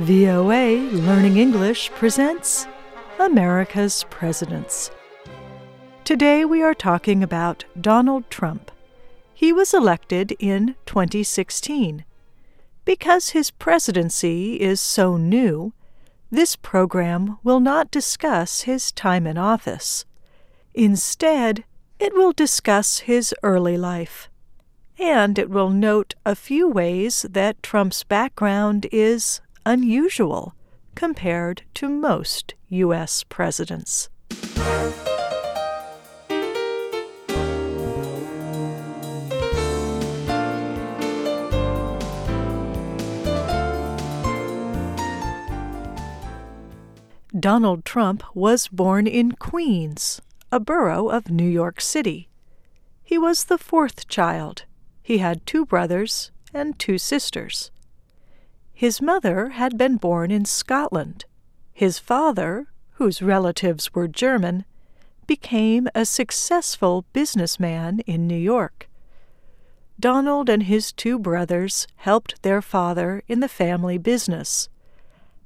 VOA Learning English presents America's Presidents. Today we are talking about Donald Trump. He was elected in 2016. Because his presidency is so new, this program will not discuss his time in office. Instead, it will discuss his early life. And it will note a few ways that Trump's background is unusual compared to most U.S. presidents. Donald Trump was born in Queens, a borough of New York City. He was the fourth child. He had two brothers and two sisters. His mother had been born in Scotland. His father, whose relatives were German, became a successful businessman in New York. Donald and his two brothers helped their father in the family business.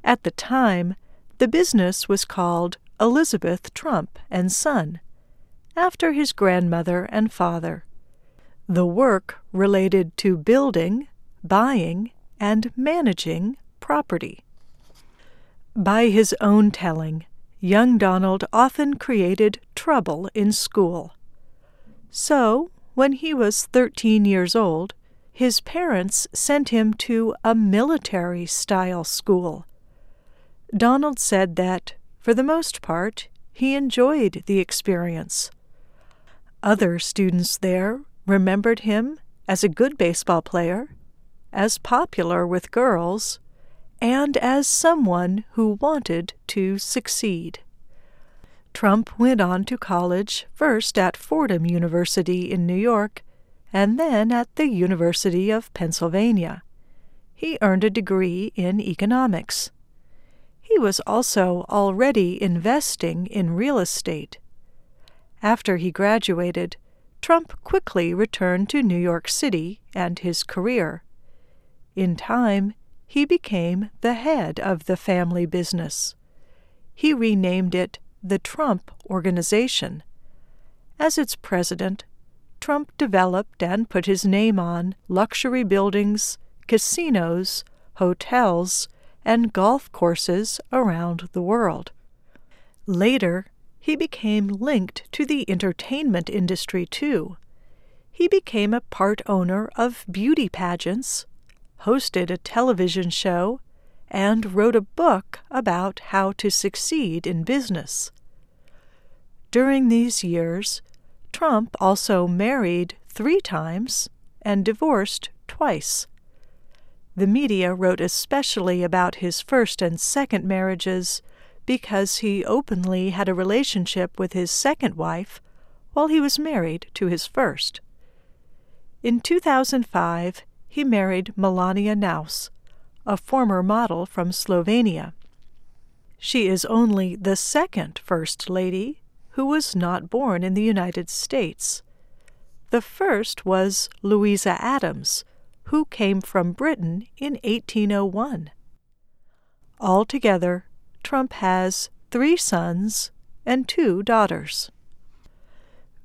At the time, the business was called Elizabeth Trump and Son, after his grandmother and father. The work related to building, buying, and managing property. By his own telling, young Donald often created trouble in school. So, when he was 13 years old, his parents sent him to a military style school. Donald said that, for the most part, he enjoyed the experience. Other students there remembered him as a good baseball player as popular with girls, and as someone who wanted to succeed. Trump went on to college first at Fordham University in New York and then at the University of Pennsylvania. He earned a degree in economics. He was also already investing in real estate. After he graduated, Trump quickly returned to New York City and his career. In time, he became the head of the family business. He renamed it the Trump Organization. As its president, Trump developed and put his name on luxury buildings, casinos, hotels, and golf courses around the world. Later, he became linked to the entertainment industry too. He became a part owner of beauty pageants, hosted a television show, and wrote a book about how to succeed in business. During these years, Trump also married three times and divorced twice. The media wrote especially about his first and second marriages because he openly had a relationship with his second wife while he was married to his first. In 2005, he married Melania Knauss, a former model from Slovenia. She is only the second First Lady who was not born in the United States. The first was Louisa Adams, who came from Britain in 1801. Altogether, Trump has three sons and two daughters.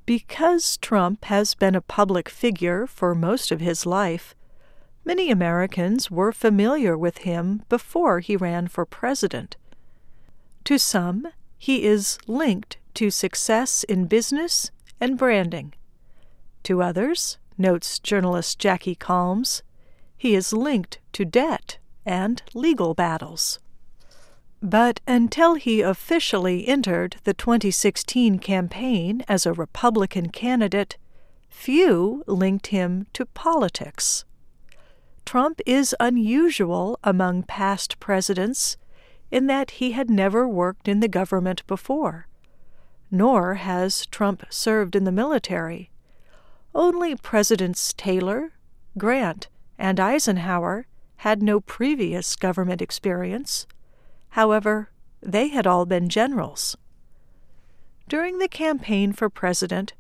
Because Trump has been a public figure for most of his life, Many Americans were familiar with him before he ran for president. To some, he is linked to success in business and branding. To others, notes journalist Jackie Calmes, he is linked to debt and legal battles. But until he officially entered the 2016 campaign as a Republican candidate, few linked him to politics. Trump is unusual among past presidents in that he had never worked in the government before. Nor has Trump served in the military. Only Presidents Taylor, Grant, and Eisenhower had no previous government experience. However, they had all been generals. During the campaign for president,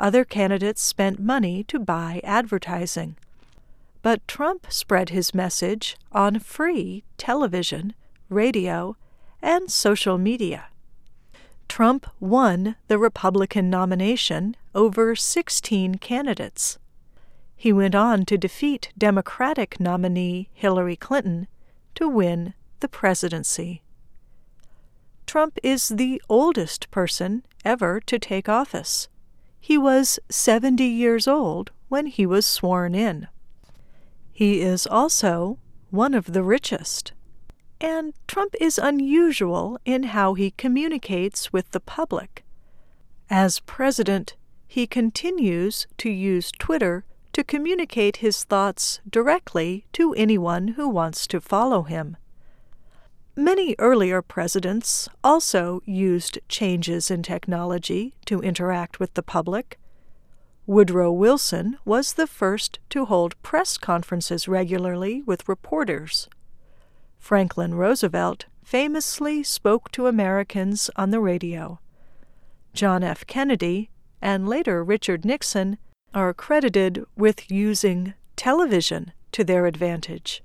other candidates spent money to buy advertising But Trump spread his message on free television, radio, and social media. Trump won the Republican nomination over 16 candidates. He went on to defeat Democratic nominee Hillary Clinton to win the presidency. Trump is the oldest person ever to take office. He was 70 years old when he was sworn in. He is also one of the richest. And Trump is unusual in how he communicates with the public. As president, he continues to use Twitter to communicate his thoughts directly to anyone who wants to follow him. Many earlier presidents also used changes in technology to interact with the public. Woodrow Wilson was the first to hold press conferences regularly with reporters. Franklin Roosevelt famously spoke to Americans on the radio. John F. Kennedy and later Richard Nixon are credited with using television to their advantage.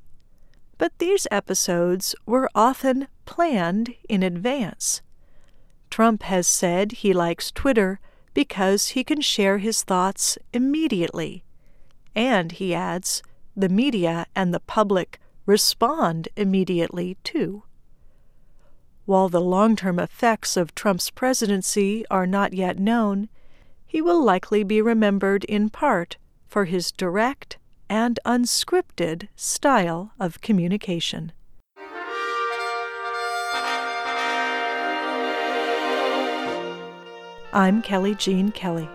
But these episodes were often planned in advance. Trump has said he likes Twitter because he can share his thoughts immediately. And, he adds, the media and the public respond immediately too. While the long term effects of Trump's presidency are not yet known, he will likely be remembered in part for his direct and unscripted style of communication. I'm Kelly Jean Kelly.